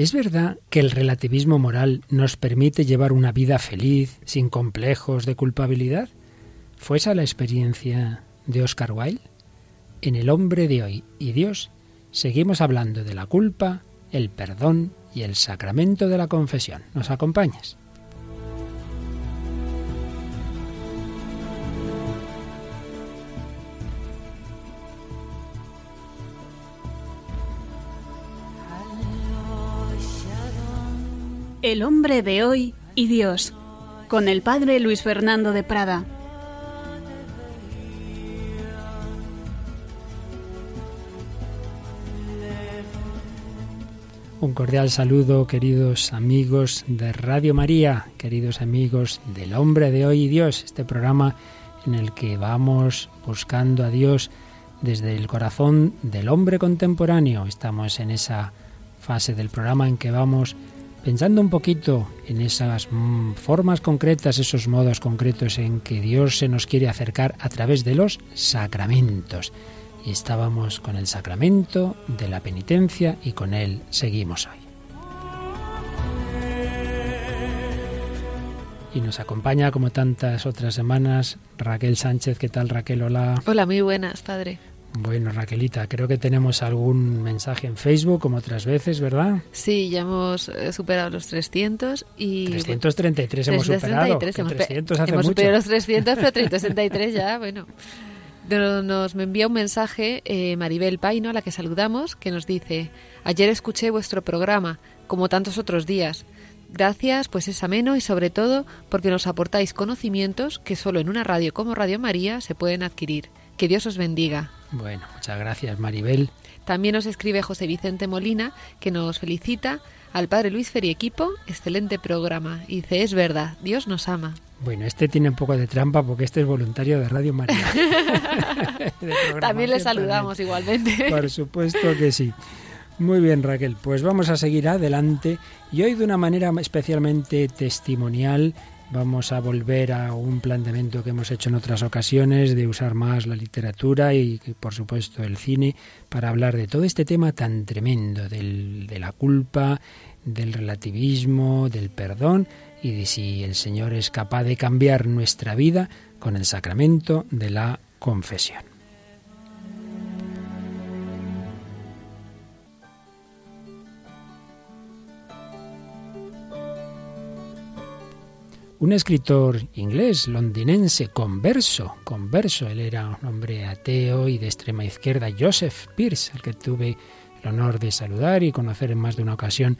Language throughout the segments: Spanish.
¿Es verdad que el relativismo moral nos permite llevar una vida feliz, sin complejos de culpabilidad? ¿Fue esa la experiencia de Oscar Wilde? En El hombre de hoy y Dios seguimos hablando de la culpa, el perdón y el sacramento de la confesión. ¿Nos acompañas? El hombre de hoy y Dios, con el padre Luis Fernando de Prada. Un cordial saludo, queridos amigos de Radio María, queridos amigos del hombre de hoy y Dios, este programa en el que vamos buscando a Dios desde el corazón del hombre contemporáneo. Estamos en esa fase del programa en que vamos pensando un poquito en esas mm, formas concretas, esos modos concretos en que Dios se nos quiere acercar a través de los sacramentos. Y estábamos con el sacramento de la penitencia y con él seguimos hoy. Y nos acompaña, como tantas otras semanas, Raquel Sánchez. ¿Qué tal, Raquel? Hola. Hola, muy buenas, padre. Bueno, Raquelita, creo que tenemos algún mensaje en Facebook, como otras veces, ¿verdad? Sí, ya hemos eh, superado los 300 y... 333 hemos superado. 300 hace hemos superado los 300, pero 363 ya, bueno. Nos me envía un mensaje eh, Maribel Paino, a la que saludamos, que nos dice, ayer escuché vuestro programa, como tantos otros días. Gracias, pues es ameno y sobre todo porque nos aportáis conocimientos que solo en una radio como Radio María se pueden adquirir. Que Dios os bendiga. Bueno, muchas gracias Maribel. También nos escribe José Vicente Molina, que nos felicita al padre Luis Fer y equipo, excelente programa. Y dice, es verdad, Dios nos ama. Bueno, este tiene un poco de trampa porque este es voluntario de Radio María. también le saludamos igualmente. Por supuesto que sí. Muy bien, Raquel. Pues vamos a seguir adelante y hoy de una manera especialmente testimonial Vamos a volver a un planteamiento que hemos hecho en otras ocasiones de usar más la literatura y, por supuesto, el cine para hablar de todo este tema tan tremendo de la culpa, del relativismo, del perdón y de si el Señor es capaz de cambiar nuestra vida con el sacramento de la confesión. Un escritor inglés, londinense, converso, converso, él era un hombre ateo y de extrema izquierda, Joseph Pierce, al que tuve el honor de saludar y conocer en más de una ocasión.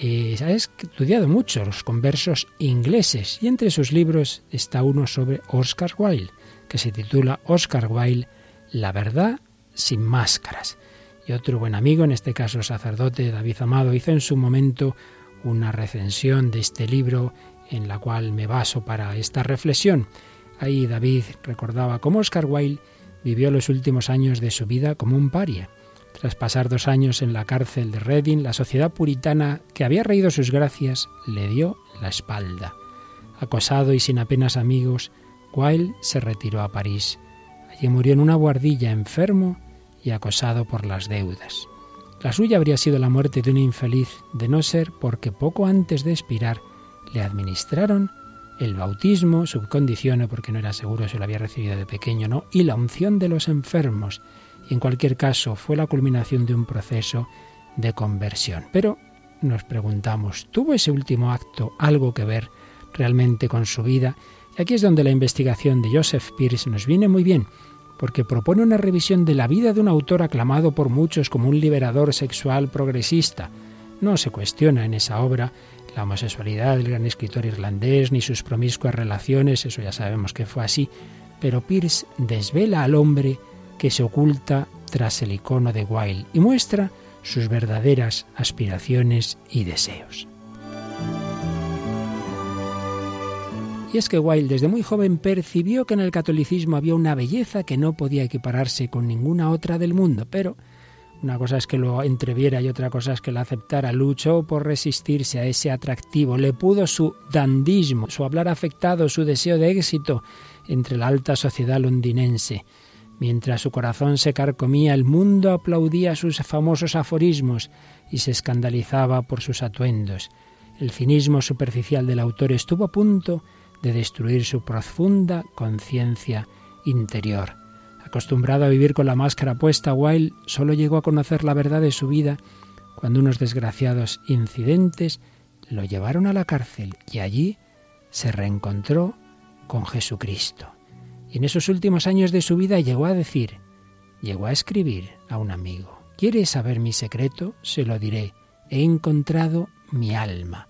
Eh, ha estudiado mucho los conversos ingleses y entre sus libros está uno sobre Oscar Wilde, que se titula Oscar Wilde, La verdad sin máscaras. Y otro buen amigo, en este caso sacerdote David Amado, hizo en su momento una recensión de este libro en la cual me baso para esta reflexión. Ahí David recordaba cómo Oscar Wilde vivió los últimos años de su vida como un paria. Tras pasar dos años en la cárcel de Reading, la sociedad puritana que había reído sus gracias le dio la espalda. Acosado y sin apenas amigos, Wilde se retiró a París. Allí murió en una guardilla enfermo y acosado por las deudas. La suya habría sido la muerte de un infeliz, de no ser porque poco antes de expirar le administraron el bautismo, subcondiciono, porque no era seguro si lo había recibido de pequeño o no, y la unción de los enfermos. Y en cualquier caso fue la culminación de un proceso de conversión. Pero nos preguntamos, ¿tuvo ese último acto algo que ver realmente con su vida? Y aquí es donde la investigación de Joseph Pierce nos viene muy bien, porque propone una revisión de la vida de un autor aclamado por muchos como un liberador sexual progresista. No se cuestiona en esa obra la homosexualidad del gran escritor irlandés, ni sus promiscuas relaciones, eso ya sabemos que fue así, pero Pierce desvela al hombre que se oculta tras el icono de Wilde y muestra sus verdaderas aspiraciones y deseos. Y es que Wilde desde muy joven percibió que en el catolicismo había una belleza que no podía equipararse con ninguna otra del mundo, pero una cosa es que lo entreviera y otra cosa es que lo aceptara. Luchó por resistirse a ese atractivo. Le pudo su dandismo, su hablar afectado, su deseo de éxito entre la alta sociedad londinense. Mientras su corazón se carcomía, el mundo aplaudía sus famosos aforismos y se escandalizaba por sus atuendos. El cinismo superficial del autor estuvo a punto de destruir su profunda conciencia interior. Acostumbrado a vivir con la máscara puesta, Wilde solo llegó a conocer la verdad de su vida cuando unos desgraciados incidentes lo llevaron a la cárcel y allí se reencontró con Jesucristo. Y en esos últimos años de su vida llegó a decir, llegó a escribir a un amigo, ¿quieres saber mi secreto? Se lo diré, he encontrado mi alma.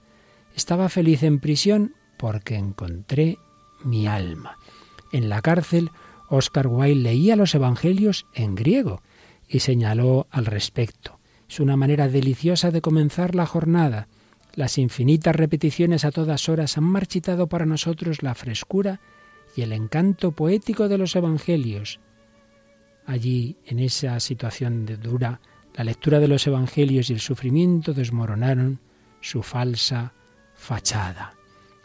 Estaba feliz en prisión porque encontré mi alma. En la cárcel, Oscar Wilde leía los Evangelios en griego y señaló al respecto. Es una manera deliciosa de comenzar la jornada. Las infinitas repeticiones a todas horas han marchitado para nosotros la frescura y el encanto poético de los Evangelios. Allí, en esa situación de dura, la lectura de los Evangelios y el sufrimiento desmoronaron su falsa fachada.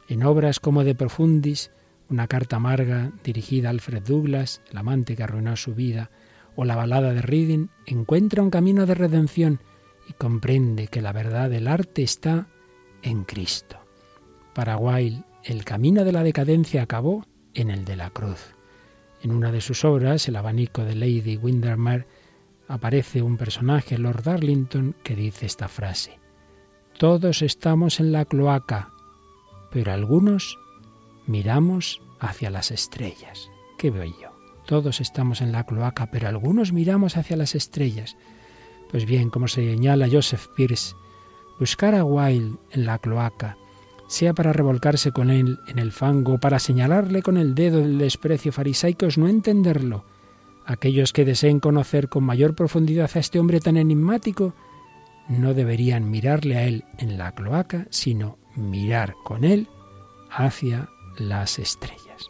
En obras como De Profundis, una carta amarga dirigida a Alfred Douglas, el amante que arruinó su vida, o la balada de Reading, encuentra un camino de redención y comprende que la verdad del arte está en Cristo. Para Wilde, el camino de la decadencia acabó en el de la cruz. En una de sus obras, El abanico de Lady Windermere, aparece un personaje, Lord Darlington, que dice esta frase. Todos estamos en la cloaca, pero algunos miramos hacia las estrellas. Qué bello. Todos estamos en la cloaca, pero algunos miramos hacia las estrellas. Pues bien, como señala Joseph Pierce, buscar a Wilde en la cloaca, sea para revolcarse con él en el fango, para señalarle con el dedo del desprecio farisaico, es no entenderlo. Aquellos que deseen conocer con mayor profundidad a este hombre tan enigmático, no deberían mirarle a él en la cloaca, sino mirar con él hacia las estrellas.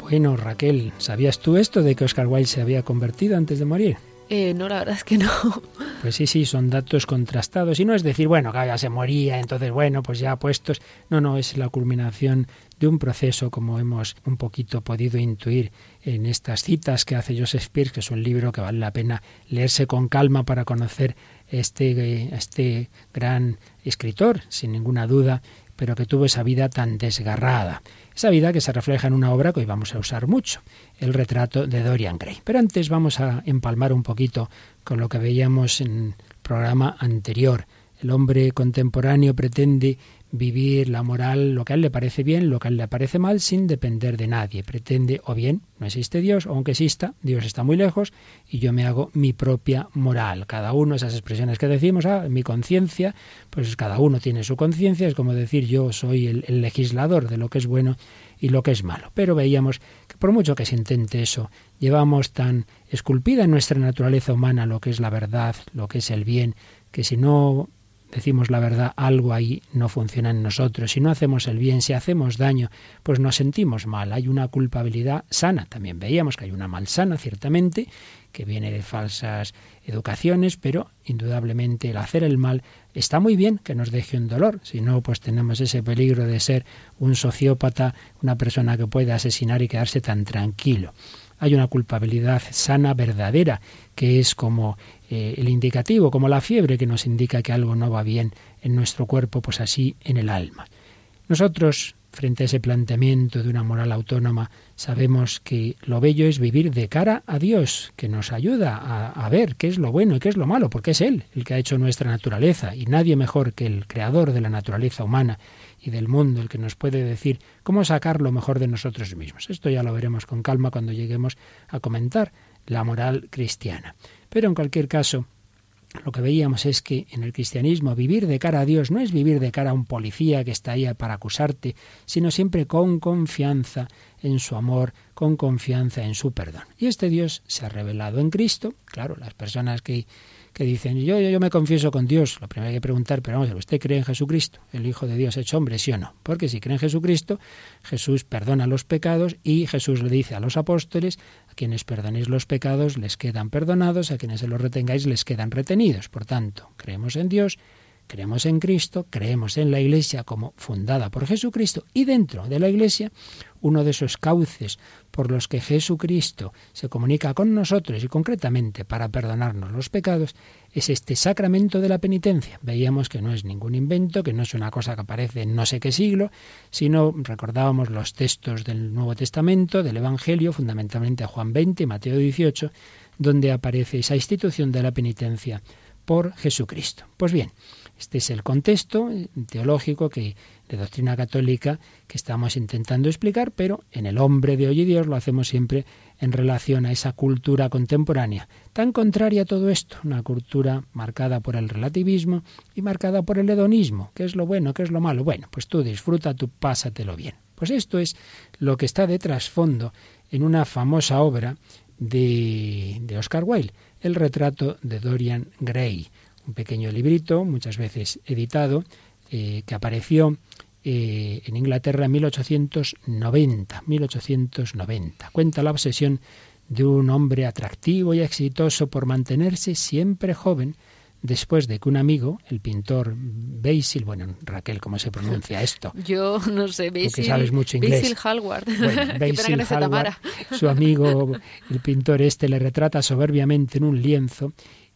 Bueno, Raquel, ¿sabías tú esto de que Oscar Wilde se había convertido antes de morir? Eh, no, la verdad es que no. Pues sí, sí, son datos contrastados. Y no es decir, bueno, que ya se moría, entonces, bueno, pues ya puestos. No, no, es la culminación de un proceso, como hemos un poquito podido intuir en estas citas que hace Joseph Pierce, que es un libro que vale la pena leerse con calma para conocer este, este gran escritor, sin ninguna duda, pero que tuvo esa vida tan desgarrada. Esa vida que se refleja en una obra que hoy vamos a usar mucho, el retrato de Dorian Gray. Pero antes vamos a empalmar un poquito con lo que veíamos en el programa anterior. El hombre contemporáneo pretende vivir la moral, lo que a él le parece bien, lo que a él le parece mal, sin depender de nadie. Pretende, o bien, no existe Dios, o aunque exista, Dios está muy lejos y yo me hago mi propia moral. Cada uno, esas expresiones que decimos, ah, mi conciencia, pues cada uno tiene su conciencia, es como decir yo soy el, el legislador de lo que es bueno y lo que es malo. Pero veíamos que por mucho que se intente eso, llevamos tan esculpida en nuestra naturaleza humana lo que es la verdad, lo que es el bien, que si no decimos la verdad, algo ahí no funciona en nosotros. Si no hacemos el bien, si hacemos daño, pues nos sentimos mal. Hay una culpabilidad sana. También veíamos que hay una malsana, ciertamente, que viene de falsas educaciones, pero indudablemente el hacer el mal está muy bien que nos deje un dolor. Si no, pues tenemos ese peligro de ser un sociópata, una persona que puede asesinar y quedarse tan tranquilo. Hay una culpabilidad sana, verdadera, que es como eh, el indicativo, como la fiebre que nos indica que algo no va bien en nuestro cuerpo, pues así en el alma. Nosotros, frente a ese planteamiento de una moral autónoma, sabemos que lo bello es vivir de cara a Dios, que nos ayuda a, a, ver qué es lo bueno y qué es lo malo, porque es Él el que ha hecho nuestra naturaleza, y nadie mejor que el creador de la naturaleza humana y del mundo, el que nos puede decir cómo sacar lo mejor de nosotros mismos. Esto ya lo veremos con calma cuando lleguemos a comentar la moral cristiana. Pero en cualquier caso, lo que veíamos es que en el cristianismo vivir de cara a Dios no es vivir de cara a un policía que está ahí para acusarte, sino siempre con confianza en su amor, con confianza en su perdón. Y este Dios se ha revelado en Cristo. Claro, las personas que que dicen, yo, yo, yo me confieso con Dios. Lo primero hay que preguntar, pero vamos, ¿usted cree en Jesucristo, el Hijo de Dios hecho hombre, sí o no? Porque si cree en Jesucristo, Jesús perdona los pecados y Jesús le dice a los apóstoles, a quienes perdonéis los pecados les quedan perdonados, a quienes se los retengáis les quedan retenidos. Por tanto, creemos en Dios, creemos en Cristo, creemos en la Iglesia como fundada por Jesucristo y dentro de la Iglesia uno de esos cauces por los que Jesucristo se comunica con nosotros y concretamente para perdonarnos los pecados es este sacramento de la penitencia. Veíamos que no es ningún invento, que no es una cosa que aparece en no sé qué siglo, sino recordábamos los textos del Nuevo Testamento, del Evangelio, fundamentalmente Juan 20 y Mateo 18, donde aparece esa institución de la penitencia por Jesucristo. Pues bien, este es el contexto teológico que, de doctrina católica que estamos intentando explicar, pero en el hombre de hoy y Dios lo hacemos siempre en relación a esa cultura contemporánea, tan contraria a todo esto, una cultura marcada por el relativismo y marcada por el hedonismo, qué es lo bueno, qué es lo malo. Bueno, pues tú disfruta, tú pásatelo bien. Pues esto es lo que está de trasfondo en una famosa obra de, de Oscar Wilde, el retrato de Dorian Gray, un pequeño librito, muchas veces editado, eh, que apareció eh, en Inglaterra en 1890, 1890. Cuenta la obsesión de un hombre atractivo y exitoso por mantenerse siempre joven, después de que un amigo, el pintor Basil, bueno, Raquel, ¿cómo se pronuncia esto? Yo no sé, Basil. Porque sabes mucho inglés. Basil Hallward. Basil Hallward, su amigo, el pintor este, le retrata soberbiamente en un lienzo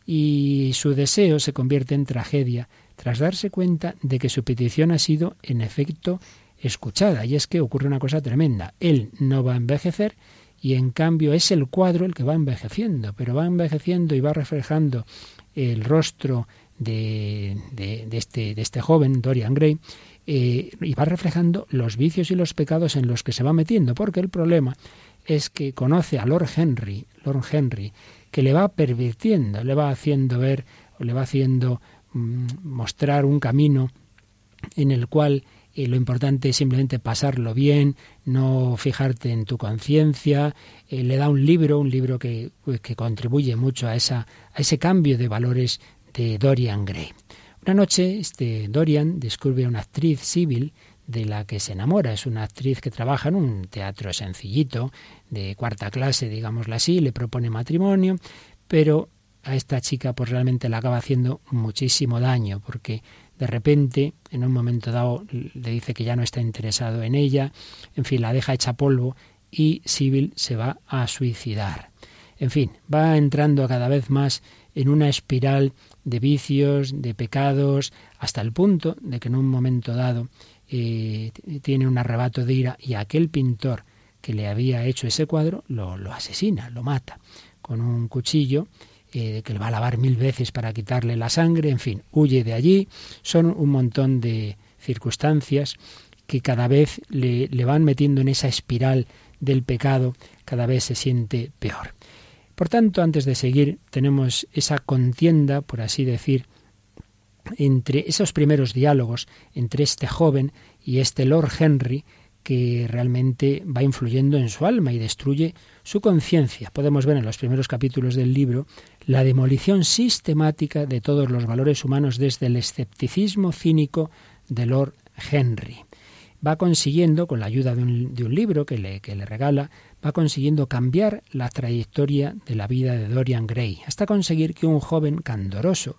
y su deseo se convierte en tragedia tras darse cuenta de que su petición ha sido, en efecto, escuchada. Y es que ocurre una cosa tremenda. Él no va a envejecer y en cambio es el cuadro el que va envejeciendo, pero va envejeciendo y va reflejando el rostro de, de, este, de este, joven, Dorian Gray, eh, y va reflejando los vicios y los pecados en los que se va metiendo, porque el problema es que conoce a Lord Henry, Lord Henry, que le va pervirtiendo, le va haciendo ver o le va haciendo mostrar un camino en el cual eh, lo importante es simplemente pasarlo bien, no fijarte en tu conciencia. Eh, le da un libro, un libro que, pues, que contribuye mucho a, esa, a ese cambio de valores de Dorian Gray. Una noche, este Dorian descubre a una actriz civil de la que se enamora. Es una actriz que trabaja en un teatro sencillito, de cuarta clase, digámoslo así, le propone matrimonio, pero a esta chica pues realmente le acaba haciendo muchísimo daño, porque de repente, en un momento dado, le dice que ya no está interesado en ella, en fin, la deja hecha polvo y Sibyl se va a suicidar. En fin, va entrando cada vez más en una espiral de vicios, de pecados, hasta el punto de que en un momento dado eh, tiene un arrebato de ira y aquel pintor que le había hecho ese cuadro lo, asesina, lo mata con un cuchillo eh, que le va a lavar mil veces para quitarle la sangre, en fin, huye de allí. Son un montón de circunstancias que cada vez le, le van metiendo en esa espiral del pecado, cada vez se siente peor. Por tanto, antes de seguir, tenemos esa contienda, por así decir, entre esos primeros diálogos entre este joven y este Lord Henry que realmente va influyendo en su alma y destruye su conciencia. Podemos ver en los primeros capítulos del libro la demolición sistemática de todos los valores humanos desde el escepticismo cínico de Lord Henry. Va consiguiendo, con la ayuda de un, libro que le, que le regala, va consiguiendo cambiar la trayectoria de la vida de Dorian Gray, hasta conseguir que un joven candoroso,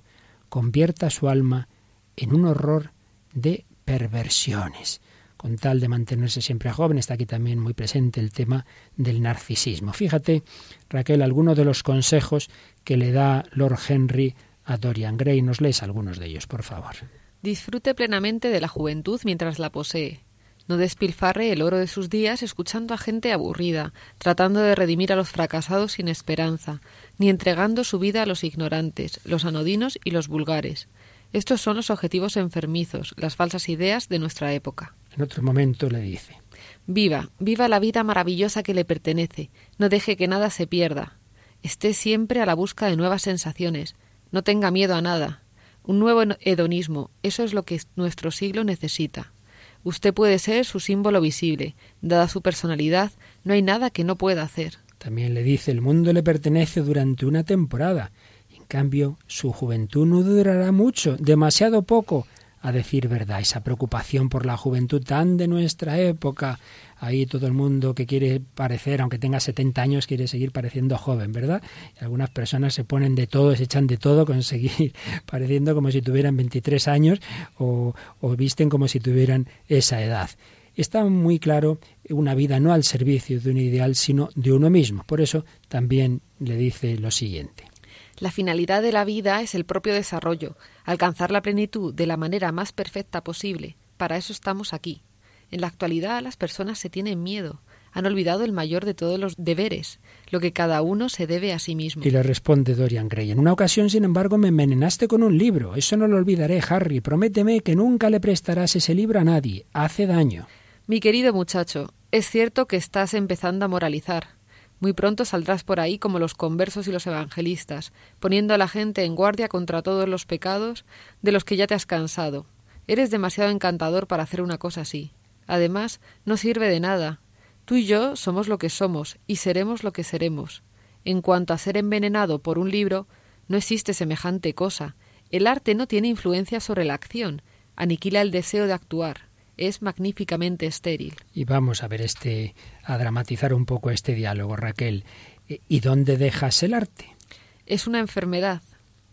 convierta su alma en un horror de perversiones. Con tal de mantenerse siempre joven, está aquí también muy presente el tema del narcisismo. Fíjate, Raquel, algunos de los consejos que le da Lord Henry a Dorian Gray. Nos lees algunos de ellos, por favor. Disfrute plenamente de la juventud mientras la posee. No despilfarre el oro de sus días escuchando a gente aburrida, tratando de redimir a los fracasados sin esperanza, ni entregando su vida a los ignorantes, los anodinos y los vulgares. Estos son los objetivos enfermizos, las falsas ideas de nuestra época. En otro momento le dice Viva, viva la vida maravillosa que le pertenece, no deje que nada se pierda. Esté siempre a la busca de nuevas sensaciones, no tenga miedo a nada. Un nuevo hedonismo, eso es lo que nuestro siglo necesita. Usted puede ser su símbolo visible, dada su personalidad, no hay nada que no pueda hacer. También le dice, el mundo le pertenece durante una temporada. Cambio, su juventud no durará mucho, demasiado poco. a decir verdad, esa preocupación por la juventud tan de nuestra época. Ahí todo el mundo que quiere parecer, aunque tenga 70 años, quiere seguir pareciendo joven, ¿verdad? Y algunas personas se ponen de todo, se echan de todo, conseguir pareciendo como si tuvieran 23 años o, o visten como si tuvieran esa edad está muy claro una vida no al servicio de un ideal, sino de uno mismo. Por eso también le dice lo siguiente. La finalidad de la vida es el propio desarrollo, alcanzar la plenitud de la manera más perfecta posible. Para eso estamos aquí. En la actualidad las personas se tienen miedo, han olvidado el mayor de todos los deberes, lo que cada uno se debe a sí mismo. Y le responde Dorian Gray. En una ocasión, sin embargo, me envenenaste con un libro. Eso no lo olvidaré, Harry. Prométeme que nunca le prestarás ese libro a nadie. Hace daño. Mi querido muchacho, es cierto que estás empezando a moralizar. Muy pronto saldrás por ahí como los conversos y los evangelistas, poniendo a la gente en guardia contra todos los pecados de los que ya te has cansado. Eres demasiado encantador para hacer una cosa así. Además, no sirve de nada. Tú y yo somos lo que somos y seremos lo que seremos. En cuanto a ser envenenado por un libro, no existe semejante cosa. El arte no tiene influencia sobre la acción, aniquila el deseo de actuar es magníficamente estéril. Y vamos a ver este, a dramatizar un poco este diálogo, Raquel. Eh, ¿Y dónde dejas el arte? Es una enfermedad.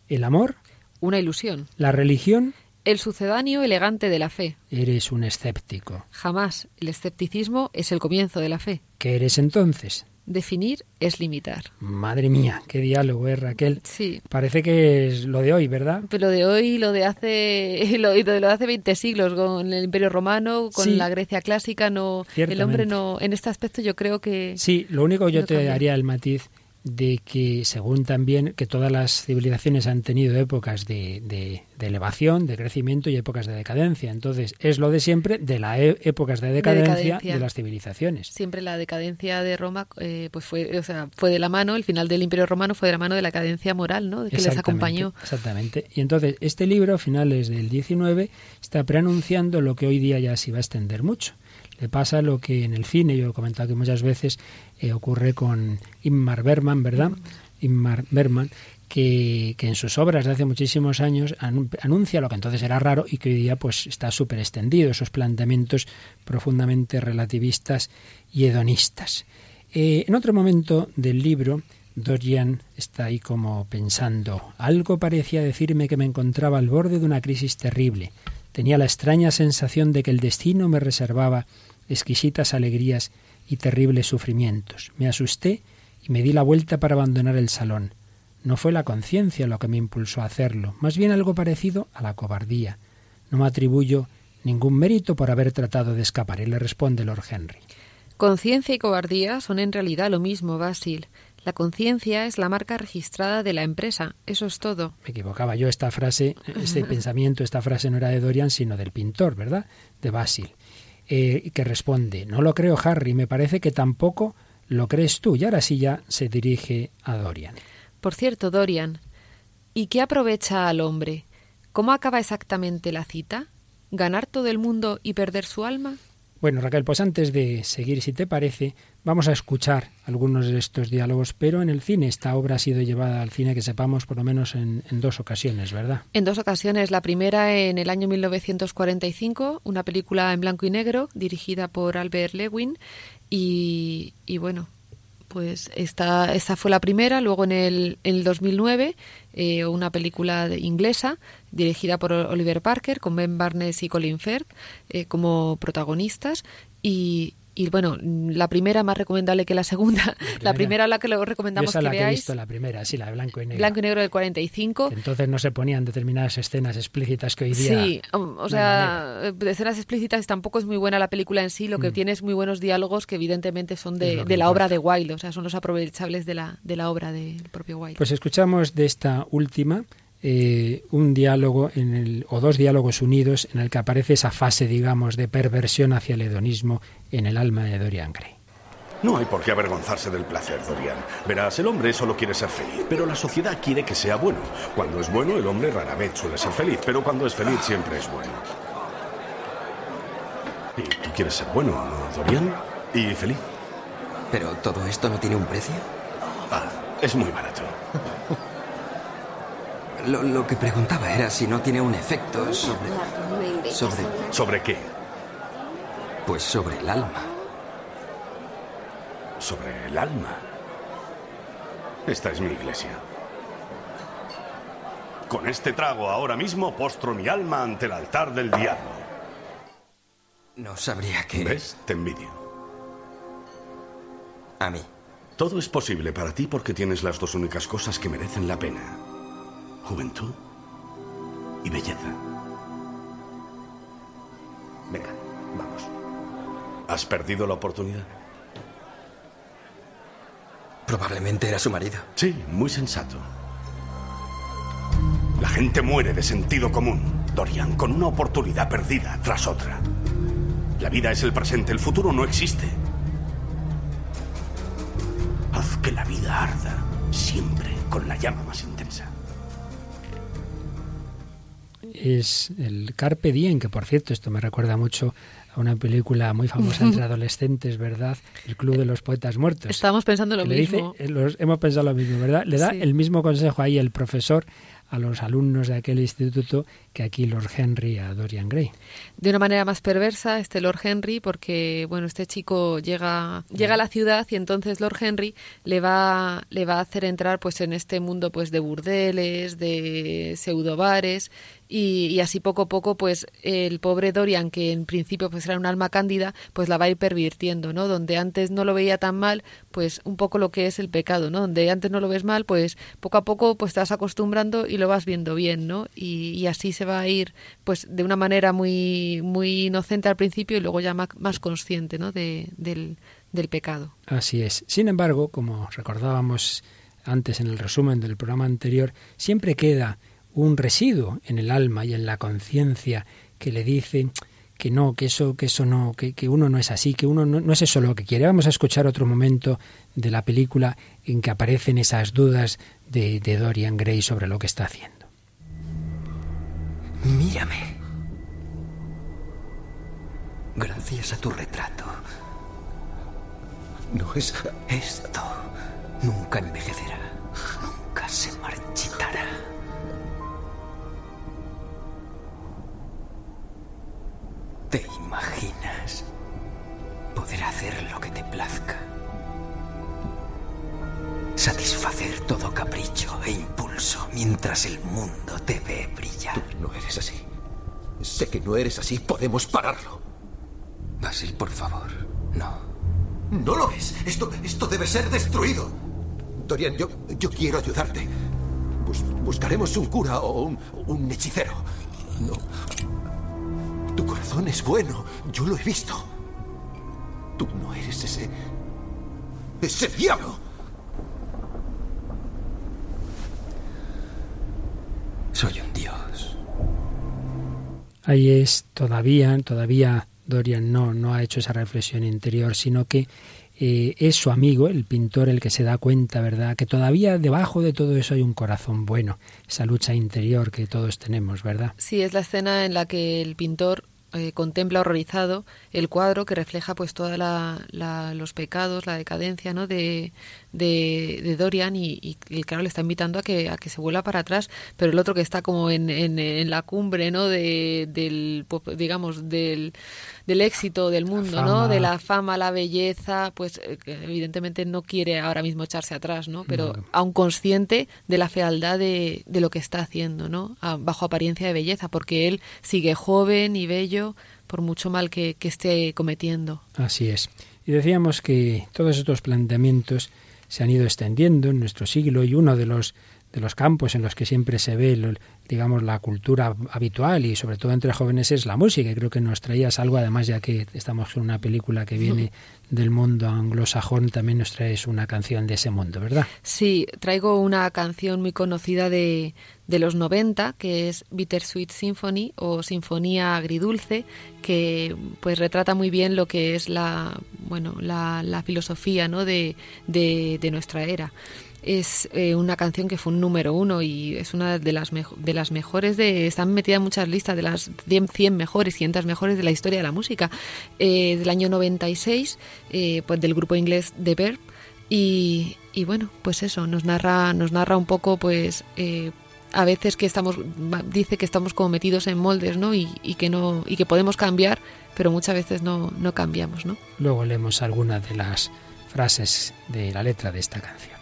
¿El amor? Una ilusión. ¿La religión? El sucedáneo elegante de la fe. Eres un escéptico. Jamás. El escepticismo es el comienzo de la fe. ¿Qué eres entonces? Definir es limitar. Madre mía, qué diálogo, ¿eh, Raquel? Sí. Parece que es lo de hoy, ¿verdad? Pero lo de hoy, lo de hace, lo, de hace 20 siglos, con el Imperio Romano, con la Grecia clásica, no, el hombre no, en este aspecto yo creo que. Sí, lo único que yo te daría el matiz de que, según también, que todas las civilizaciones han tenido épocas de, de, elevación, de crecimiento y épocas de decadencia. Entonces, es lo de siempre de las e, épocas de decadencia, de las civilizaciones. Siempre la decadencia de Roma eh, pues fue, o sea, fue de la mano, el final del Imperio Romano fue de la mano de la cadencia moral, ¿no? que les acompañó. Exactamente. Y entonces, este libro, finales del 19, está preanunciando lo que hoy día ya se va a extender mucho le pasa lo que en el cine, yo lo he comentado que muchas veces eh, ocurre con Inmar Berman, ¿verdad? Inmar Berman, que, que, en sus obras de hace muchísimos años anuncia lo que entonces era raro y que hoy día pues está súper extendido, esos planteamientos profundamente relativistas y hedonistas. Eh, en otro momento del libro, Dorian está ahí como pensando, algo parecía decirme que me encontraba al borde de una crisis terrible. Tenía la extraña sensación de que el destino me reservaba exquisitas alegrías y terribles sufrimientos. Me asusté y me di la vuelta para abandonar el salón. No fue la conciencia lo que me impulsó a hacerlo, más bien algo parecido a la cobardía. No me atribuyo ningún mérito por haber tratado de escapar, y le responde Lord Henry. Conciencia y cobardía son en realidad lo mismo, Basil. La conciencia es la marca registrada de la empresa, eso es todo. Me equivocaba yo, esta frase, este pensamiento, esta frase no era de Dorian, sino del pintor, ¿verdad? De Basil eh, que responde, no lo creo Harry, me parece que tampoco lo crees tú. Y ahora sí ya se dirige a Dorian. Por cierto, Dorian, ¿y qué aprovecha al hombre? ¿Cómo acaba exactamente la cita? ¿Ganar todo el mundo y perder su alma? Bueno, Raquel, pues antes de seguir, si te parece, vamos a escuchar algunos de estos diálogos, pero en el cine esta obra ha sido llevada al cine, que sepamos, por lo menos en, dos ocasiones, ¿verdad? En dos ocasiones. La primera en el año 1945, una película en blanco y negro, dirigida por Albert Lewin, y, y bueno, pues esta, esta fue la primera, luego en el, en el 2009 eh, una película inglesa dirigida por Oliver Parker con Ben Barnes y Colin Firth eh, como protagonistas y, y bueno, la primera más recomendable que la segunda. La primera, la que lo recomendamos esa que la veáis. Que he visto, la primera, sí, la de blanco y negro. Blanco y negro del 45. entonces no se ponían determinadas escenas explícitas que hoy día. Sí, o sea, escenas explícitas tampoco es muy buena la película en sí. Lo que mm. tiene es muy buenos diálogos que evidentemente son de, de la obra de Wilde, o sea, son los aprovechables de la, de la obra del propio Wilde. Pues escuchamos de esta última eh, un diálogo en el, o dos diálogos unidos en el que aparece esa fase, digamos, de perversión hacia el hedonismo en el alma de Dorian Gray. No hay por qué avergonzarse del placer, Dorian. Verás, el hombre solo quiere ser feliz, pero la sociedad quiere que sea bueno. Cuando es bueno, el hombre rara vez suele ser feliz, pero cuando es feliz siempre es bueno. Y tú quieres ser bueno, ¿no, Dorian? Y feliz. ¿Pero todo esto no tiene un precio? Ah, es muy barato. Lo, que preguntaba era si no tiene un efecto sobre... ¿Sobre, ¿Sobre qué? Pues sobre el alma. ¿Sobre el alma? Esta es mi iglesia. Con este trago ahora mismo postro mi alma ante el altar del diablo. No sabría qué... ¿Ves? Te envidio. A mí. Todo es posible para ti porque tienes las dos únicas cosas que merecen la pena. Juventud y belleza. Venga, vamos. ¿Has perdido la oportunidad? Probablemente era su marido. Sí, muy sensato. La gente muere de sentido común, Dorian, con una oportunidad perdida tras otra. La vida es el presente, el futuro no existe. Haz que la vida arda, siempre con la llama más intensa. Es el Carpe Diem, que por cierto, esto me recuerda mucho a una película muy famosa entre adolescentes, ¿verdad? El Club de los Poetas Muertos. Estábamos pensando lo mismo. Eh, hemos pensado lo mismo, ¿verdad? Le da el mismo consejo ahí el profesor a los alumnos de aquel instituto que aquí Lord Henry a Dorian Gray. De una manera más perversa, este Lord Henry, porque bueno, este chico llega, llega a la ciudad y entonces Lord Henry le va, le va a hacer entrar pues en este mundo pues de burdeles, de pseudobares y, y, así poco a poco pues el pobre Dorian que en principio pues era un alma cándida pues la va a ir pervirtiendo no donde antes no lo veía tan mal pues un poco lo que es el pecado no donde antes no lo ves mal pues poco a poco pues te vas acostumbrando y lo vas viendo bien no y, y así se va a ir pues de una manera muy muy inocente al principio y luego ya más, más consciente no de, del, del pecado. Así es. Sin embargo como recordábamos antes en el resumen del programa anterior siempre queda un residuo en el alma y en la conciencia que le dice que no, que eso, que eso no, que, que uno no es así, que uno no, no, es eso lo que quiere. Vamos a escuchar otro momento de la película en que aparecen esas dudas de, de Dorian Gray sobre lo que está haciendo. Mírame. Gracias a tu retrato. No es... Esto nunca envejecerá. Nunca se marchitará. ¿Te imaginas poder hacer lo que te plazca? Satisfacer todo capricho e impulso mientras el mundo te ve brillar. Tú no eres así. Sé que no eres así. Podemos pararlo. Basil, por favor, no. No lo es. Esto, esto debe ser destruido. Dorian, yo, yo quiero ayudarte. buscaremos un cura o un, un hechicero. No, corazón es bueno. Yo lo he visto. Tú no eres ese... ese diablo. Soy un dios. Ahí es todavía, todavía Dorian no, no ha hecho esa reflexión interior, sino que eh, es su amigo, el pintor, el que se da cuenta, ¿verdad? Que todavía debajo de todo eso hay un corazón bueno, esa lucha interior que todos tenemos, ¿verdad? Sí, es la escena en la que el pintor eh, contempla horrorizado el cuadro que refleja pues todos los pecados, la decadencia ¿no? de, de, Dorian y, y, claro le está invitando a que, a que se vuelva para atrás, pero el otro que está como en, en, la cumbre ¿no? de, del, digamos, del, del éxito del mundo, ¿no? De la fama, la belleza, pues eh, evidentemente no quiere ahora mismo echarse atrás, ¿no? Pero aún consciente de la fealdad de, de lo que está haciendo, ¿no? bajo apariencia de belleza, porque él sigue joven y bello por mucho mal que, que esté cometiendo. Así es. Y decíamos que todos estos planteamientos se han ido extendiendo en nuestro siglo y uno de los de los campos en los que siempre se ve, digamos, la cultura habitual y sobre todo entre jóvenes es la música. Y creo que nos traías algo, además ya que estamos en una película que viene del mundo anglosajón, también nos traes una canción de ese mundo, ¿verdad? Sí, traigo una canción muy conocida de, de los 90, que es Bittersweet Symphony o Sinfonía Agridulce, que pues retrata muy bien lo que es la, bueno, la, la filosofía ¿no? de, de, de nuestra era es eh, una canción que fue un número uno y es una de las, de las mejores, de, están metidas en muchas listas de las 100, mejores, 100 mejores de la historia de la música, eh, del año 96, eh, pues del grupo inglés The Verb. Y, y, bueno, pues eso, nos narra, nos narra un poco pues a veces que estamos dice que estamos como metidos en moldes, ¿no? Y, y, que no y que podemos cambiar, pero muchas veces no, no cambiamos, ¿no? Luego leemos algunas de las frases de la letra de esta canción.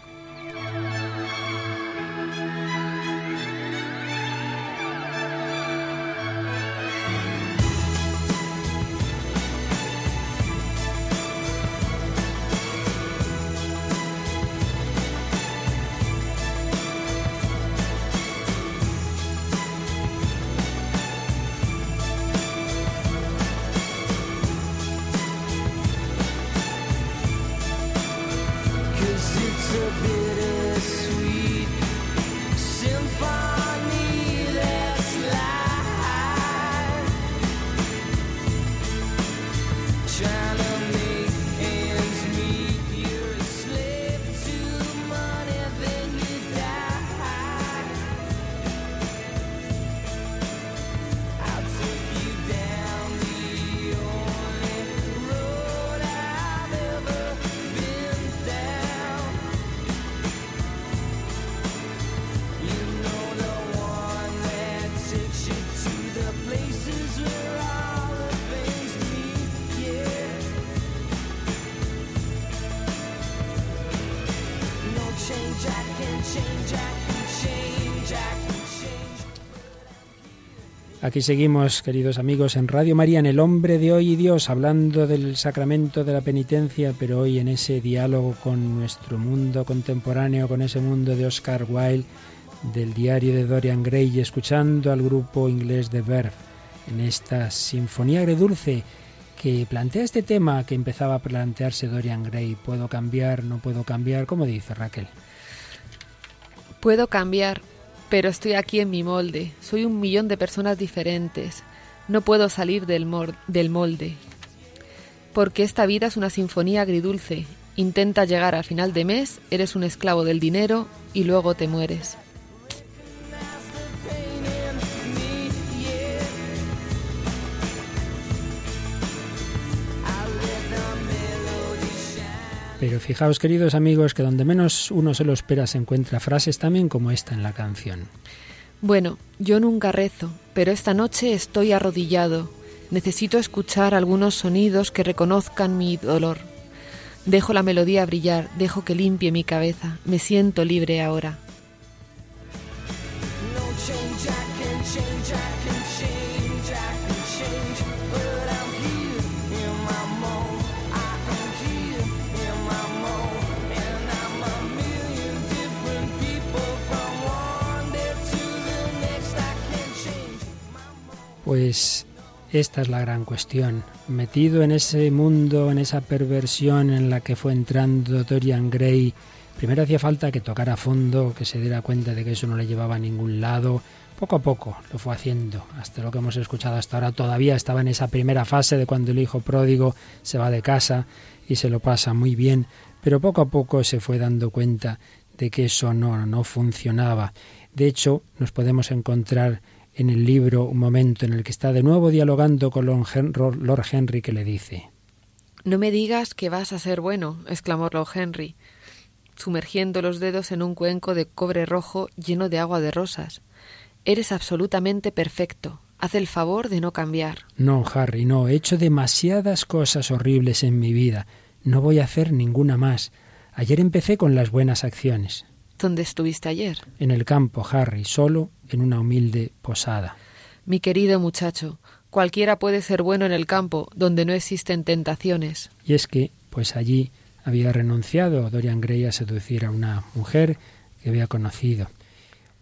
Aquí seguimos, queridos amigos, en Radio María, en El Hombre de Hoy y Dios, hablando del sacramento de la penitencia, pero hoy en ese diálogo con nuestro mundo contemporáneo, con ese mundo de Oscar Wilde, del diario de Dorian Gray, y escuchando al grupo inglés de Verve en esta sinfonía agredulce que plantea este tema que empezaba a plantearse Dorian Gray. ¿Puedo cambiar? ¿No puedo cambiar? ¿Cómo dice Raquel? Puedo cambiar, pero estoy aquí en mi molde. Soy un millón de personas diferentes. No puedo salir del, molde. Porque esta vida es una sinfonía agridulce. Intenta llegar al final de mes, eres un esclavo del dinero y luego te mueres. Pero fijaos, queridos amigos, que donde menos uno se lo espera se encuentra frases también como esta en la canción. Bueno, yo nunca rezo, pero esta noche estoy arrodillado. Necesito escuchar algunos sonidos que reconozcan mi dolor. Dejo la melodía brillar, dejo que limpie mi cabeza. Me siento libre ahora. Pues esta es la gran cuestión. Metido en ese mundo, en esa perversión en la que fue entrando Dorian Gray, primero hacía falta que tocara a fondo, que se diera cuenta de que eso no le llevaba a ningún lado. Poco a poco lo fue haciendo, hasta lo que hemos escuchado hasta ahora. Todavía estaba en esa primera fase de cuando el hijo pródigo se va de casa y se lo pasa muy bien, pero poco a poco se fue dando cuenta de que eso no, no funcionaba. De hecho, nos podemos encontrar en el libro un momento en el que está de nuevo dialogando con Lord Henry que le dice No me digas que vas a ser bueno, exclamó Lord Henry, sumergiendo los dedos en un cuenco de cobre rojo lleno de agua de rosas. Eres absolutamente perfecto. Haz el favor de no cambiar. No, Harry, no. He hecho demasiadas cosas horribles en mi vida. No voy a hacer ninguna más. Ayer empecé con las buenas acciones. ¿Dónde estuviste ayer? En el campo, Harry, solo en una humilde posada. Mi querido muchacho, cualquiera puede ser bueno en el campo, donde no existen tentaciones. Y es que, pues allí había renunciado Dorian Gray a seducir a una mujer que había conocido.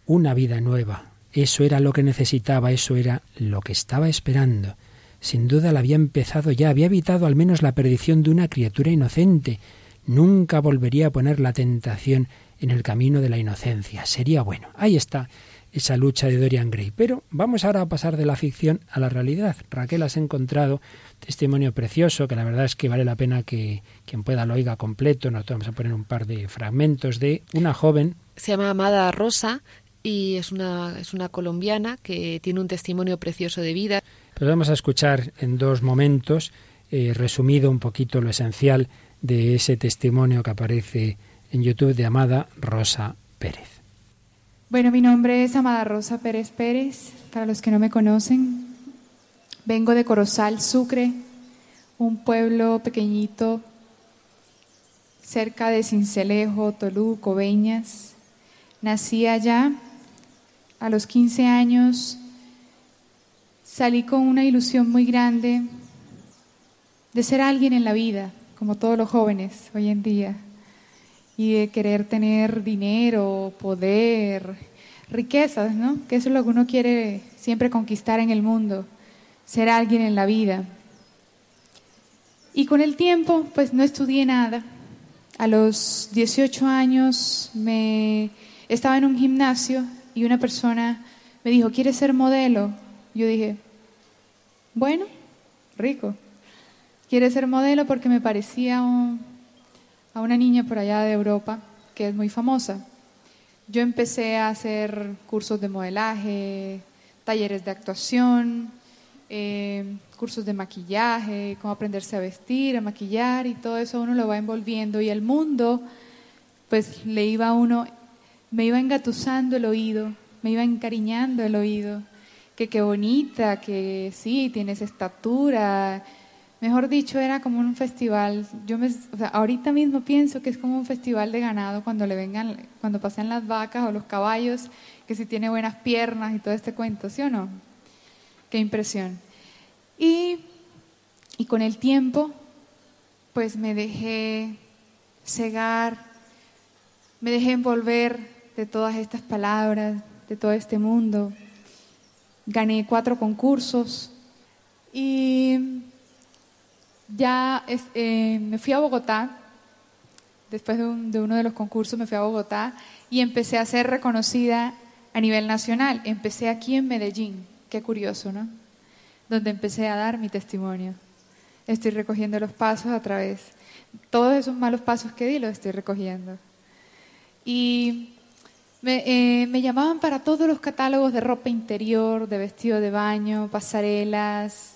Una vida nueva. Eso era lo que necesitaba, eso era lo que estaba esperando. Sin duda la había empezado ya, había evitado al menos la perdición de una criatura inocente. Nunca volvería a poner la tentación en el camino de la inocencia. Sería bueno. Ahí está esa lucha de Dorian Gray. Pero vamos ahora a pasar de la ficción a la realidad. Raquel has encontrado testimonio precioso que la verdad es que vale la pena que quien pueda lo oiga completo. Nos vamos a poner un par de fragmentos de una joven. Se llama Amada Rosa y es una, es una colombiana que tiene un testimonio precioso de vida. Pues vamos a escuchar en dos momentos, eh, resumido un poquito lo esencial de ese testimonio que aparece en YouTube de Amada Rosa Pérez. Bueno, mi nombre es Amada Rosa Pérez Pérez, para los que no me conocen. Vengo de Corozal, Sucre, un pueblo pequeñito cerca de Cincelejo, Tolú, Coveñas. Nací allá. A los 15 años salí con una ilusión muy grande de ser alguien en la vida, como todos los jóvenes hoy en día y de querer tener dinero, poder, riquezas, ¿no? Que eso es lo que uno quiere siempre conquistar en el mundo, ser alguien en la vida. Y con el tiempo, pues no estudié nada. A los 18 años me estaba en un gimnasio y una persona me dijo, ¿quieres ser modelo? Yo dije, bueno, rico. ¿Quieres ser modelo? Porque me parecía un, a una niña por allá de Europa que es muy famosa. Yo empecé a hacer cursos de modelaje, talleres de actuación, eh, cursos de maquillaje, cómo aprenderse a vestir, a maquillar y todo eso uno lo va envolviendo y el mundo pues le iba a uno, me iba engatusando el oído, me iba encariñando el oído, que qué bonita, que sí, tienes estatura, Mejor dicho, era como un festival. Yo me, ahorita mismo pienso que es como un festival de ganado cuando le vengan, cuando pasen las vacas o los caballos, que si tiene buenas piernas y todo este cuento, ¿sí o no? Qué impresión. Y, y con el tiempo, pues me dejé cegar, me dejé envolver de todas estas palabras, de todo este mundo. Gané cuatro concursos y ya eh, me fui a Bogotá, después de, uno de los concursos me fui a Bogotá y empecé a ser reconocida a nivel nacional. Empecé aquí en Medellín, qué curioso, ¿no? Donde empecé a dar mi testimonio. Estoy recogiendo los pasos a través, todos esos malos pasos que di los estoy recogiendo. Y me, eh, me llamaban para todos los catálogos de ropa interior, de vestido de baño, pasarelas,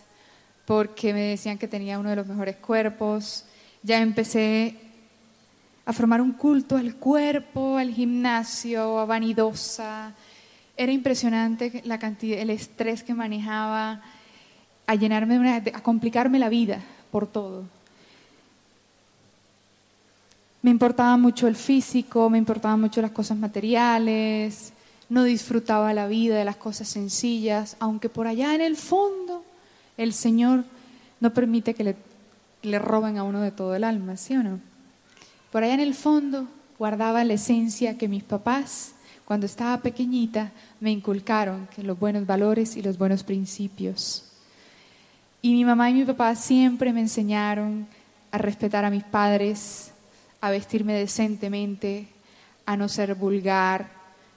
porque me decían que tenía uno de los mejores cuerpos. Ya empecé a formar un culto al cuerpo, al gimnasio, a vanidosa. Era impresionante la cantidad, el estrés que manejaba, a llenarme a complicarme la vida por todo. Me importaba mucho el físico, me importaban mucho las cosas materiales, no disfrutaba la vida de las cosas sencillas, aunque por allá en el fondo el Señor no permite que le, roben a uno de todo el alma, ¿sí o no? Por allá en el fondo guardaba la esencia que mis papás, cuando estaba pequeñita, me inculcaron, que los buenos valores y los buenos principios. Y mi mamá y mi papá siempre me enseñaron a respetar a mis padres, a vestirme decentemente, a no ser vulgar,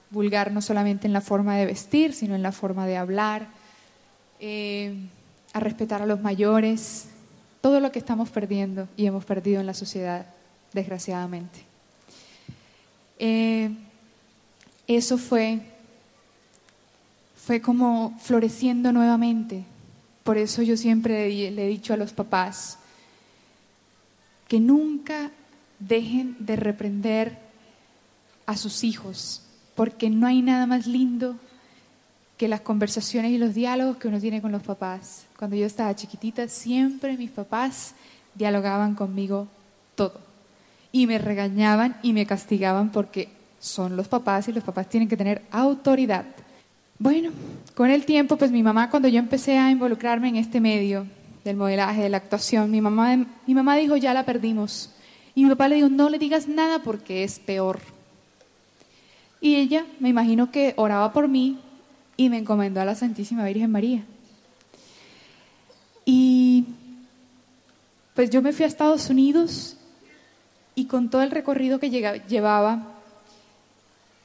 vulgar no solamente en la forma de vestir, sino en la forma de hablar. Eh, a respetar a los mayores, todo lo que estamos perdiendo y hemos perdido en la sociedad, desgraciadamente. Eh, eso fue, fue como floreciendo nuevamente. Por eso yo siempre le he dicho a los papás que nunca dejen de reprender a sus hijos, porque no hay nada más lindo que las conversaciones y los diálogos que uno tiene con los papás. Cuando yo estaba chiquitita, siempre mis papás dialogaban conmigo todo. Y me regañaban y me castigaban porque son los papás y los papás tienen que tener autoridad. Bueno, con el tiempo, pues mi mamá, cuando yo empecé a involucrarme en este medio del modelaje, de la actuación, mi mamá, mi mamá dijo, ya la perdimos. Y mi papá le dijo, no le digas nada porque es peor. Y ella, me imagino que oraba por mí, y me encomendó a la Santísima Virgen María. Y pues yo me fui a Estados Unidos y con todo el recorrido que llevaba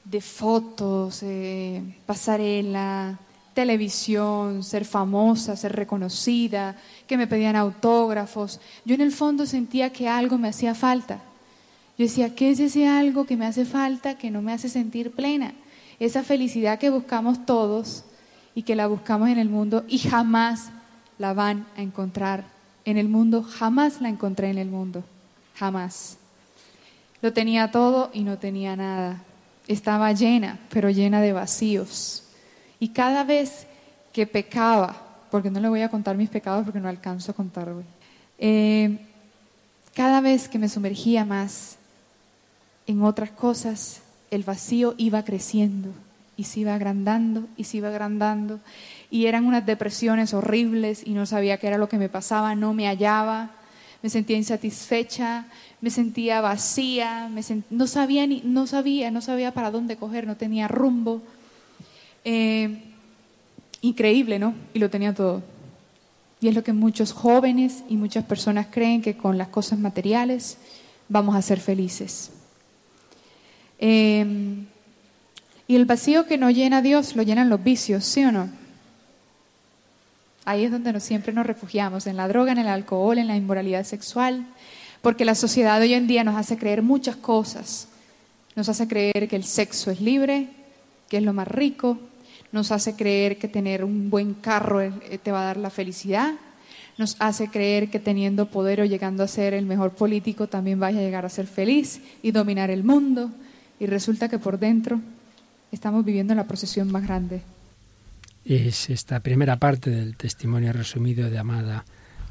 de fotos, eh, pasarela, televisión, ser famosa, ser reconocida, que me pedían autógrafos, yo en el fondo sentía que algo me hacía falta. Yo decía, ¿qué es ese algo que me hace falta que no me hace sentir plena? esa felicidad que buscamos todos y que la buscamos en el mundo y jamás la van a encontrar en el mundo, jamás la encontré en el mundo, jamás. Lo tenía todo y no tenía nada. estaba llena, pero llena de vacíos. Y cada vez que pecaba, porque no le voy a contar mis pecados porque no alcanzo a contarlo, eh, cada vez que me sumergía más en otras cosas, el vacío iba creciendo y se iba agrandando y se iba agrandando. Y eran unas depresiones horribles y no sabía qué era lo que me pasaba, no me hallaba, me sentía insatisfecha, me sentía vacía, me no, sabía ni, no sabía, no sabía para dónde coger, no tenía rumbo. Eh, increíble, ¿no? Y lo tenía todo. Y es lo que muchos jóvenes y muchas personas creen que con las cosas materiales vamos a ser felices. Eh, y el vacío que no llena Dios lo llenan los vicios, ¿sí o no? Ahí es donde siempre nos refugiamos, en la droga, en el alcohol, en la inmoralidad sexual, porque la sociedad hoy en día nos hace creer muchas cosas. Nos hace creer que el sexo es libre, que es lo más rico, nos hace creer que tener un buen carro eh, te va a dar la felicidad, nos hace creer que teniendo poder o llegando a ser el mejor político también vaya a llegar a ser feliz y dominar el mundo, y resulta que por dentro estamos viviendo la procesión más grande. Es esta primera parte del testimonio resumido de Amada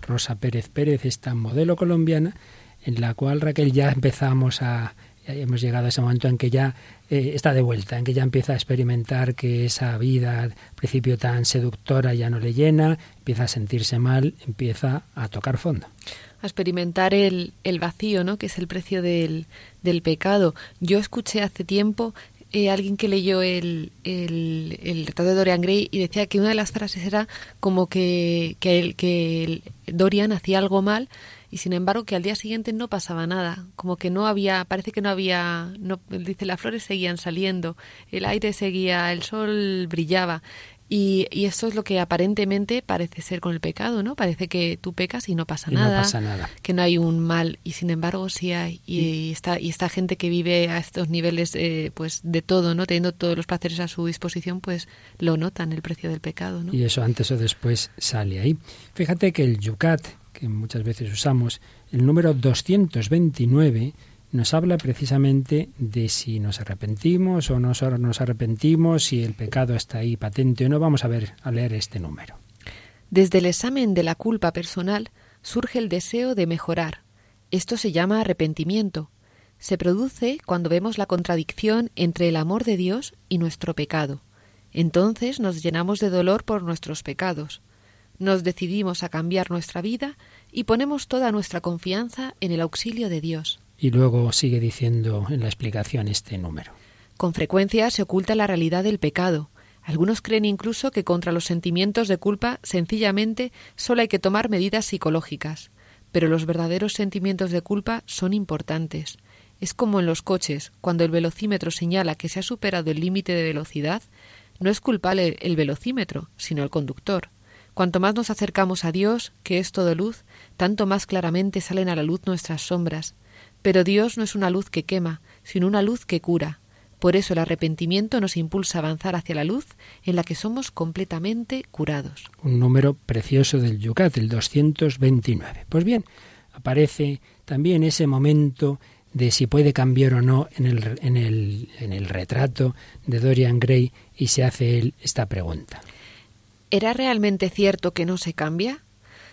Rosa Pérez Pérez, esta modelo colombiana, en la cual Raquel ya empezamos a, hemos llegado a ese momento en que ya eh, está de vuelta, en que ya empieza a experimentar que esa vida al principio tan seductora ya no le llena, empieza a sentirse mal, empieza a tocar fondo. A experimentar el, el vacío, ¿no? que es el precio del, del pecado. Yo escuché hace tiempo eh, alguien que leyó el, el, el, retrato de Dorian Gray y decía que una de las frases era como que, que, el, que Dorian hacía algo mal y sin embargo que al día siguiente no pasaba nada, como que no había, parece que no había, no, dice, las flores seguían saliendo, el aire seguía, el sol brillaba. Y, y, eso es lo que aparentemente parece ser con el pecado, ¿no? Parece que tú pecas y no pasa, nada, no pasa nada, que no hay un mal y sin embargo sí hay y, esta y esta gente que vive a estos niveles, eh, pues de todo, ¿no? Teniendo todos los placeres a su disposición, pues lo notan el precio del pecado, ¿no? Y eso antes o después sale ahí. Fíjate que el yucat que muchas veces usamos, el número 229 nos habla precisamente de si nos arrepentimos o no nos arrepentimos, si el pecado está ahí patente o no. Vamos a ver a leer este número. Desde el examen de la culpa personal surge el deseo de mejorar. Esto se llama arrepentimiento. Se produce cuando vemos la contradicción entre el amor de Dios y nuestro pecado. Entonces nos llenamos de dolor por nuestros pecados. Nos decidimos a cambiar nuestra vida y ponemos toda nuestra confianza en el auxilio de Dios. Y luego sigue diciendo en la explicación este número. Con frecuencia se oculta la realidad del pecado. Algunos creen incluso que contra los sentimientos de culpa sencillamente solo hay que tomar medidas psicológicas. Pero los verdaderos sentimientos de culpa son importantes. Es como en los coches, cuando el velocímetro señala que se ha superado el límite de velocidad, no es culpable el velocímetro, sino el conductor. Cuanto más nos acercamos a Dios, que es todo luz, tanto más claramente salen a la luz nuestras sombras. Pero Dios no es una luz que quema, sino una luz que cura. Por eso el arrepentimiento nos impulsa a avanzar hacia la luz en la que somos completamente curados. Un número precioso del Yucat, el 229. Pues bien, aparece también ese momento de si puede cambiar o no en el, en el, en el retrato de Dorian Gray y se hace él esta pregunta. ¿Era realmente cierto que no se cambia?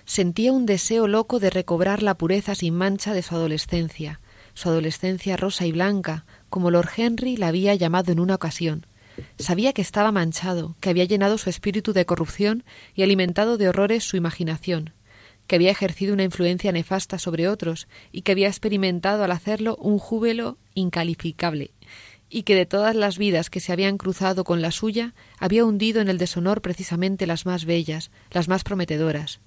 Sentía un deseo loco de recobrar la pureza sin mancha de su adolescencia, su adolescencia rosa y blanca, como Lord Henry la había llamado en una ocasión. Sabía que estaba manchado, que había llenado su espíritu de corrupción y alimentado de horrores su imaginación, que había ejercido una influencia nefasta sobre otros y que había experimentado al hacerlo un júbilo incalificable, y que de todas las vidas que se habían cruzado con la suya había hundido en el deshonor precisamente las más bellas, las más prometedoras.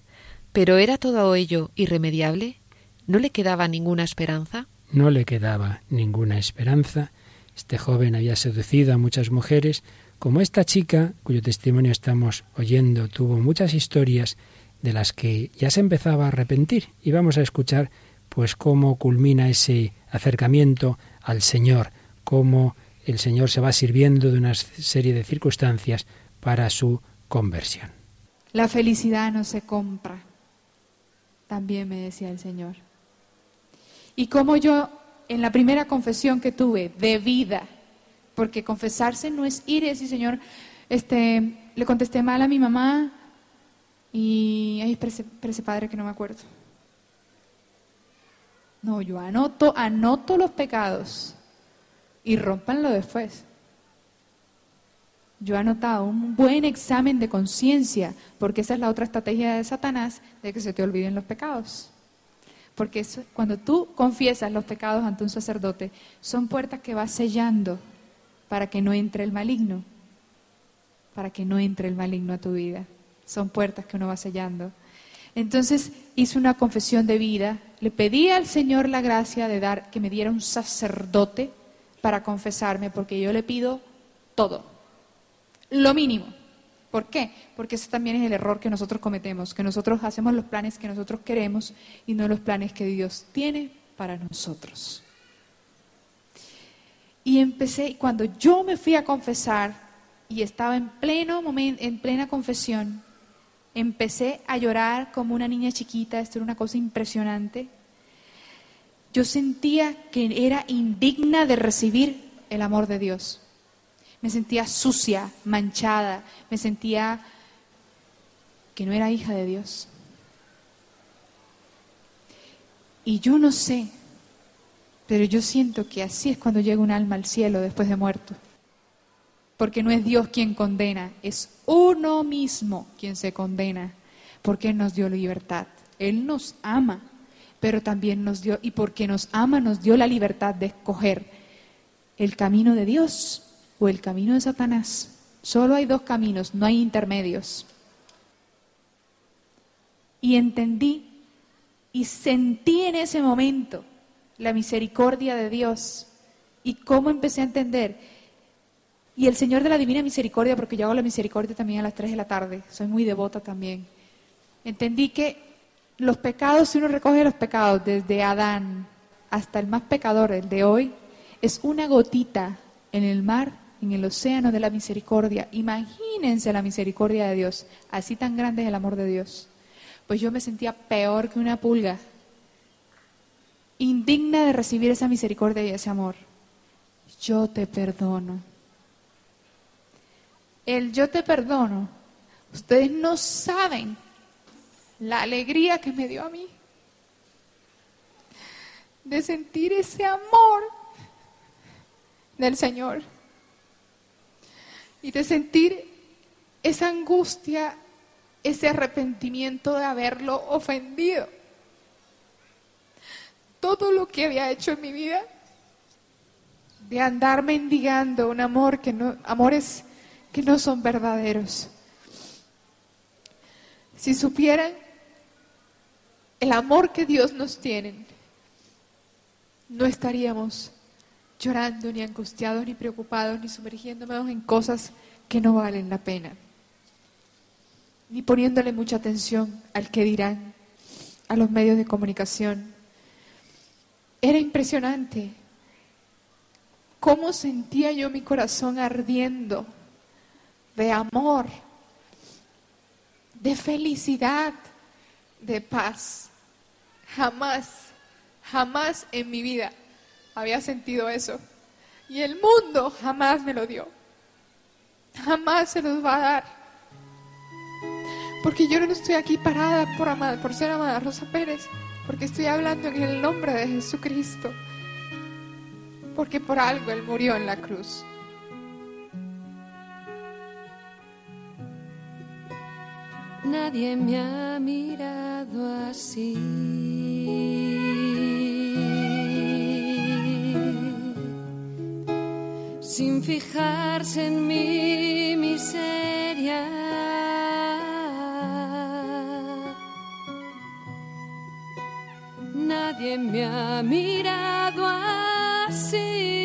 Pero ¿era todo ello irremediable? ¿No le quedaba ninguna esperanza? No le quedaba ninguna esperanza. Este joven había seducido a muchas mujeres, como esta chica, cuyo testimonio estamos oyendo, tuvo muchas historias de las que ya se empezaba a arrepentir. Y vamos a escuchar pues cómo culmina ese acercamiento al Señor, cómo el Señor se va sirviendo de una serie de circunstancias para su conversión. La felicidad no se compra, también me decía el Señor. Y como yo en la primera confesión que tuve de vida Porque confesarse no es ir y decir, Señor, este, le contesté mal a mi mamá y, ay, espérese, padre que no me acuerdo. No, yo anoto, anoto los pecados y rompanlo después. Yo he anotado un buen examen de conciencia, porque esa es la otra estrategia de Satanás, de que se te olviden los pecados. Porque cuando tú confiesas los pecados ante un sacerdote, son puertas que vas sellando para que no entre el maligno, para que no entre el maligno a tu vida. Son puertas que uno va sellando. Entonces hice una confesión de vida, le pedí al Señor la gracia de dar que me diera un sacerdote para confesarme, porque yo le pido todo, lo mínimo. ¿Por qué? Porque ese también es el error que nosotros cometemos, que nosotros hacemos los planes que nosotros queremos y no los planes que Dios tiene para nosotros. Y empecé, cuando yo me fui a confesar y estaba en pleno momento, en plena confesión, empecé a llorar como una niña chiquita, esto era una cosa impresionante. Yo sentía que era indigna de recibir el amor de Dios. Me sentía sucia, manchada, me sentía que no era hija de Dios. Y yo no sé, pero yo siento que así es cuando llega un alma al cielo después de muerto porque no es Dios quien condena, es uno mismo quien se condena, porque Él nos dio libertad. Él nos ama, pero también nos dio, y porque nos ama, nos dio la libertad de escoger el camino de Dios o el camino de Satanás. Solo hay dos caminos, no hay intermedios. Y entendí y sentí en ese momento la misericordia de Dios. ¿Y cómo empecé a entender? Y el Señor de la Divina Misericordia, porque yo hago la misericordia también a las 3 de la tarde, soy muy devota también. Entendí que los pecados, si uno recoge los pecados desde Adán hasta el más pecador, el de hoy, es una gotita en el mar, en el océano de la misericordia. Imagínense la misericordia de Dios, así tan grande es el amor de Dios. Pues yo me sentía peor que una pulga, indigna de recibir esa misericordia y ese amor. Yo te perdono el yo te perdono, ustedes no saben la alegría que me dio a mí de sentir ese amor del Señor y de sentir esa angustia, ese arrepentimiento de haberlo ofendido. Todo lo que había hecho en mi vida, de andar mendigando un amor que no, amores que no son verdaderos. Si supieran el amor que Dios nos tiene, no estaríamos llorando, ni angustiados, ni preocupados, ni sumergiéndonos en cosas que no valen la pena, ni poniéndole mucha atención al que dirán, a los medios de comunicación. Era impresionante cómo sentía yo mi corazón ardiendo de amor, de felicidad, de paz. Jamás, jamás en mi vida había sentido eso. Y el mundo jamás me lo dio. Jamás se los va a dar. Porque yo no estoy aquí parada por, amar, por ser amada Rosa Pérez, porque estoy hablando en el nombre de Jesucristo. Porque por algo Él murió en la cruz. Nadie me ha mirado así. Sin fijarse en mi miseria. Nadie me ha mirado así.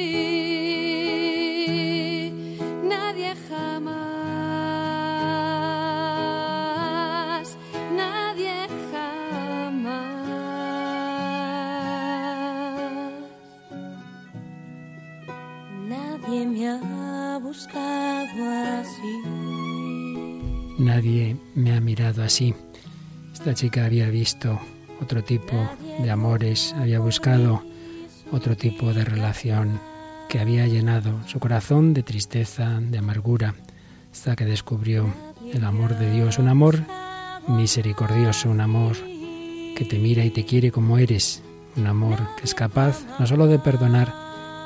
Nadie me ha mirado así. Esta chica había visto otro tipo de amores, había buscado otro tipo de relación, que había llenado su corazón de tristeza, de amargura, hasta que descubrió el amor de Dios, un amor misericordioso, un amor que te mira y te quiere como eres, un amor que es capaz no solo de perdonar,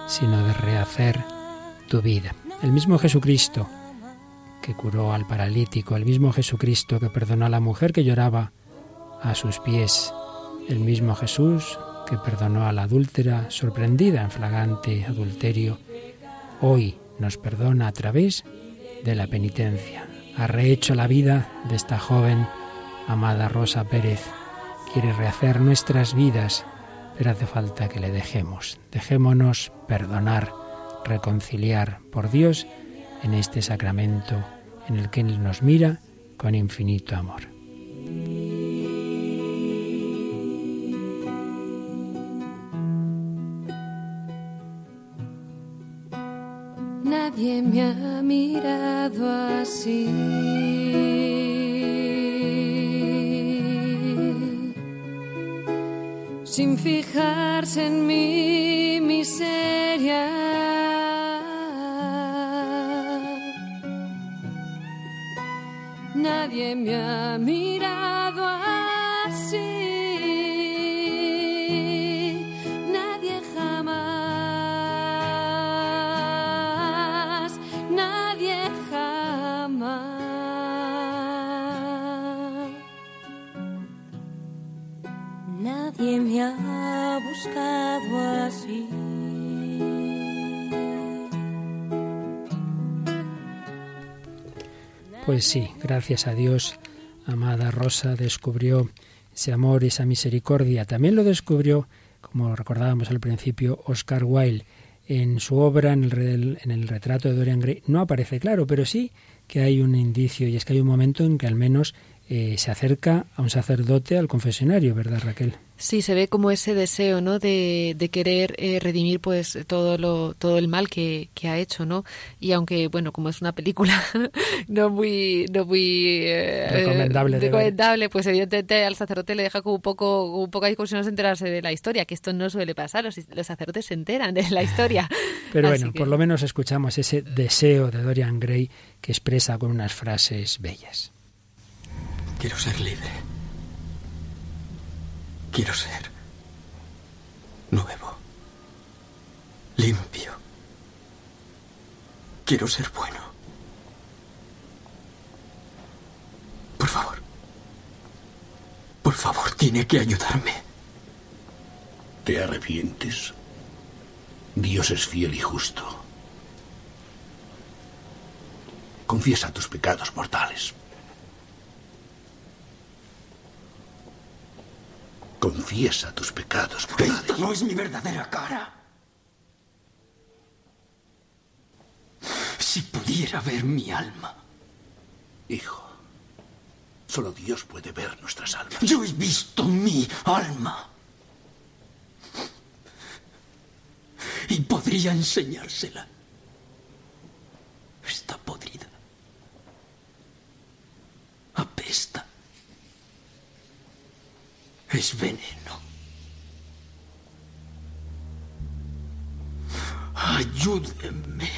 sino de rehacer tu vida. El mismo Jesucristo que curó al paralítico, el mismo Jesucristo que perdonó a la mujer que lloraba a sus pies, el mismo Jesús que perdonó a la adúltera sorprendida en flagrante adulterio, hoy nos perdona a través de la penitencia. Ha rehecho la vida de esta joven amada Rosa Pérez. Quiere rehacer nuestras vidas, pero hace falta que le dejemos. Dejémonos perdonar, reconciliar por Dios en este sacramento en el que Él nos mira con infinito amor. Nadie me ha mirado así. Sin fijarse en mi miseria. Nadie me ha mirado así. Nadie jamás. Nadie jamás. Nadie me ha buscado así. Pues sí, gracias a Dios, amada Rosa descubrió ese amor, esa misericordia. También lo descubrió, como recordábamos al principio, Oscar Wilde. En su obra, en el, en el retrato de Dorian Gray, no aparece claro, pero sí que hay un indicio, y es que hay un momento en que al menos eh, se acerca a un sacerdote al confesionario, ¿verdad, Raquel? Sí, se ve como ese deseo, ¿no? De, de querer eh, redimir, pues, todo lo, todo el mal que, que, ha hecho, ¿no? Y aunque, bueno, como es una película no muy, no muy eh, recomendable, recomendable pues evidentemente al sacerdote le deja como un poco, un poco ahí como si no se enterase de la historia, que esto no suele pasar, los, los sacerdotes se enteran de la historia. Pero bueno, que... por lo menos escuchamos ese deseo de Dorian Gray que expresa con unas frases bellas. Quiero ser libre. Quiero ser nuevo, limpio. Quiero ser bueno. Por favor. Por favor, tiene que ayudarme. ¿Te arrepientes? Dios es fiel y justo. Confiesa tus pecados mortales. Confiesa tus pecados mortales. Esta no es mi verdadera cara. Si pudiera ver mi alma. Hijo, solo Dios puede ver nuestras almas. Yo he visto mi alma. Y podría enseñársela. Está podrida. Apesta. Es veneno. Ayúdenme.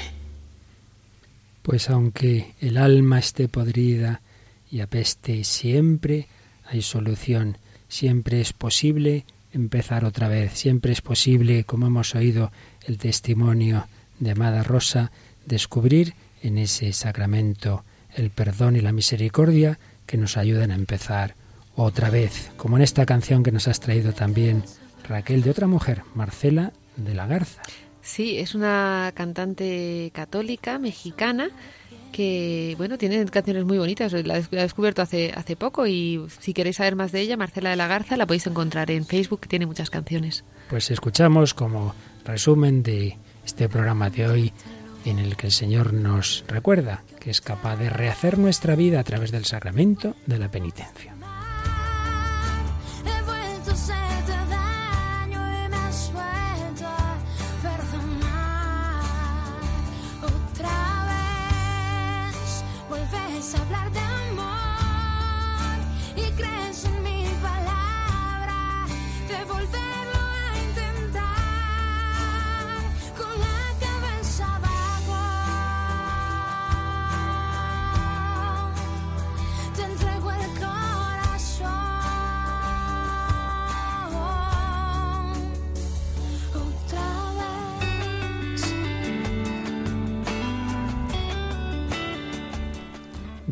Pues aunque el alma esté podrida y apeste, siempre hay solución, siempre es posible empezar otra vez, siempre es posible, como hemos oído el testimonio de Amada Rosa, descubrir en ese sacramento el perdón y la misericordia que nos ayudan a empezar otra vez, como en esta canción que nos has traído también, Raquel, de otra mujer, Marcela de la Garza. Sí, es una cantante católica mexicana que, bueno, tiene canciones muy bonitas. La he descubierto hace, hace poco y si queréis saber más de ella, Marcela de la Garza, la podéis encontrar en Facebook, que tiene muchas canciones. Pues escuchamos como resumen de este programa de hoy en el que el Señor nos recuerda que es capaz de rehacer nuestra vida a través del sacramento de la penitencia.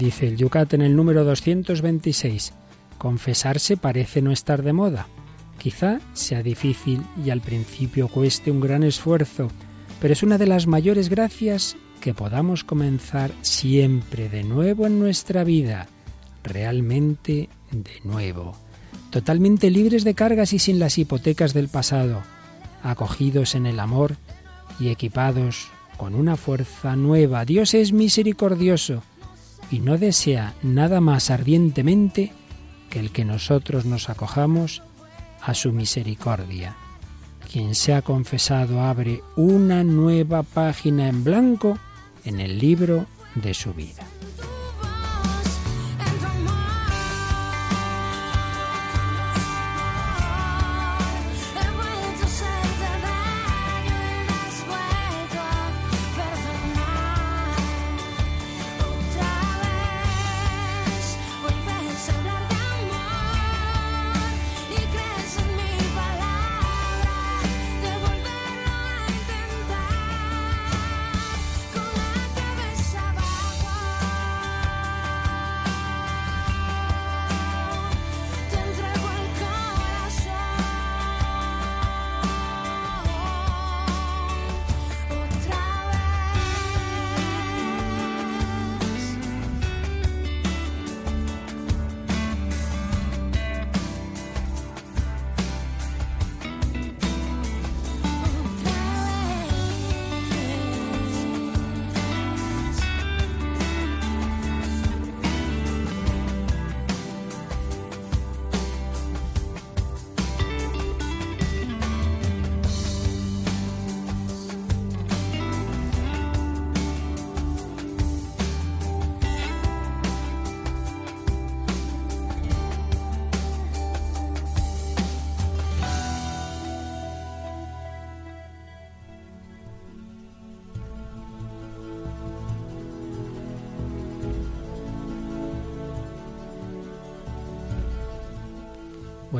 Dice el Yucat en el número 226. Confesarse parece no estar de moda. Quizá sea difícil y al principio cueste un gran esfuerzo, pero es una de las mayores gracias que podamos comenzar siempre de nuevo en nuestra vida, realmente de nuevo, totalmente libres de cargas y sin las hipotecas del pasado, acogidos en el amor y equipados con una fuerza nueva. Dios es misericordioso y no desea nada más ardientemente que el que nosotros nos acojamos a su misericordia. Quien se ha confesado abre una nueva página en blanco en el libro de su vida.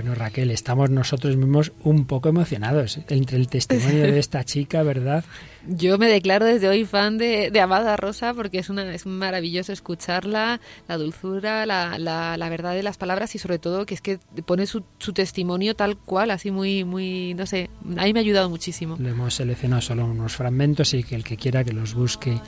Bueno, Raquel, estamos nosotros mismos un poco emocionados entre el testimonio de esta chica, ¿verdad? Yo me declaro desde hoy fan de, Amada Rosa porque es, una, es maravilloso escucharla, la dulzura, la, la, verdad de las palabras y sobre todo que es que pone su, su, testimonio tal cual, así muy, muy, no sé, a mí me ha ayudado muchísimo. Le hemos seleccionado solo unos fragmentos y que el que quiera que los busque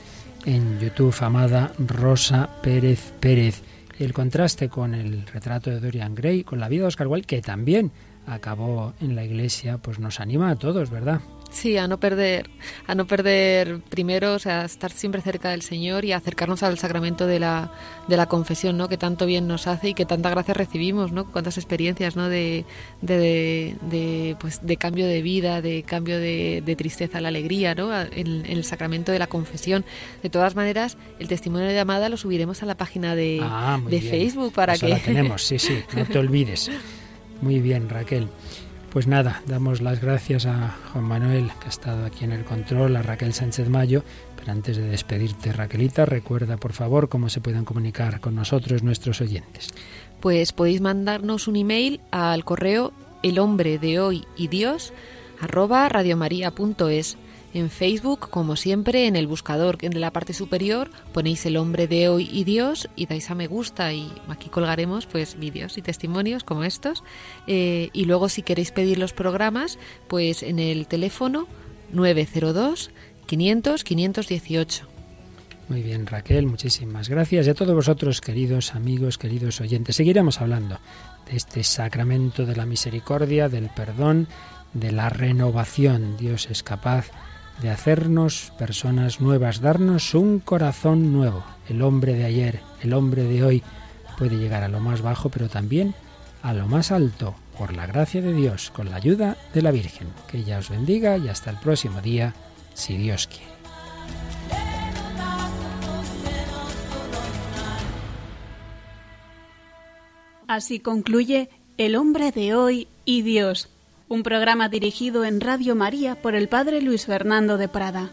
en YouTube, Amada Rosa Pérez Pérez el contraste con el retrato de Dorian Gray, con la vida de Oscar Wilde, que también acabó en la iglesia, pues nos anima a todos, ¿verdad? Sí, a no perder, a no perder primero, o sea, estar siempre cerca del Señor y acercarnos al sacramento de la, de la confesión, ¿no? Que tanto bien nos hace y que tanta gracia recibimos, ¿no? Cuántas experiencias, ¿no? De, de, de, pues, de cambio de vida, de cambio de, tristeza a la alegría, ¿no? En, el sacramento de la confesión. De todas maneras, el testimonio de Amada lo subiremos a la página de, ah, de Facebook para pues que... La tenemos, sí, sí, no te olvides. Muy bien, Raquel. Pues nada, damos las gracias a Juan Manuel, que ha estado aquí en el control, a Raquel Sánchez Mayo. Pero antes de despedirte, Raquelita, recuerda por favor cómo se pueden comunicar con nosotros nuestros oyentes. Pues podéis mandarnos un email al correo el hombre de hoy y Dios arroba radiomaria.es en Facebook, como siempre, en el buscador en la parte superior ponéis el hombre de hoy y Dios y dais a me gusta y aquí colgaremos pues vídeos y testimonios como estos. Eh, y luego si queréis pedir los programas, pues en el teléfono 902 500 518. Muy bien, Raquel, muchísimas gracias. Y a todos vosotros, queridos amigos, queridos oyentes, seguiremos hablando de este sacramento de la misericordia, del perdón, de la renovación. Dios es capaz de hacernos personas nuevas, darnos un corazón nuevo. El hombre de ayer, el hombre de hoy puede llegar a lo más bajo, pero también a lo más alto, por la gracia de Dios, con la ayuda de la Virgen. Que ella os bendiga y hasta el próximo día, si Dios quiere. Así concluye El hombre de hoy y Dios un programa dirigido en Radio María por el Padre Luis Fernando de Prada.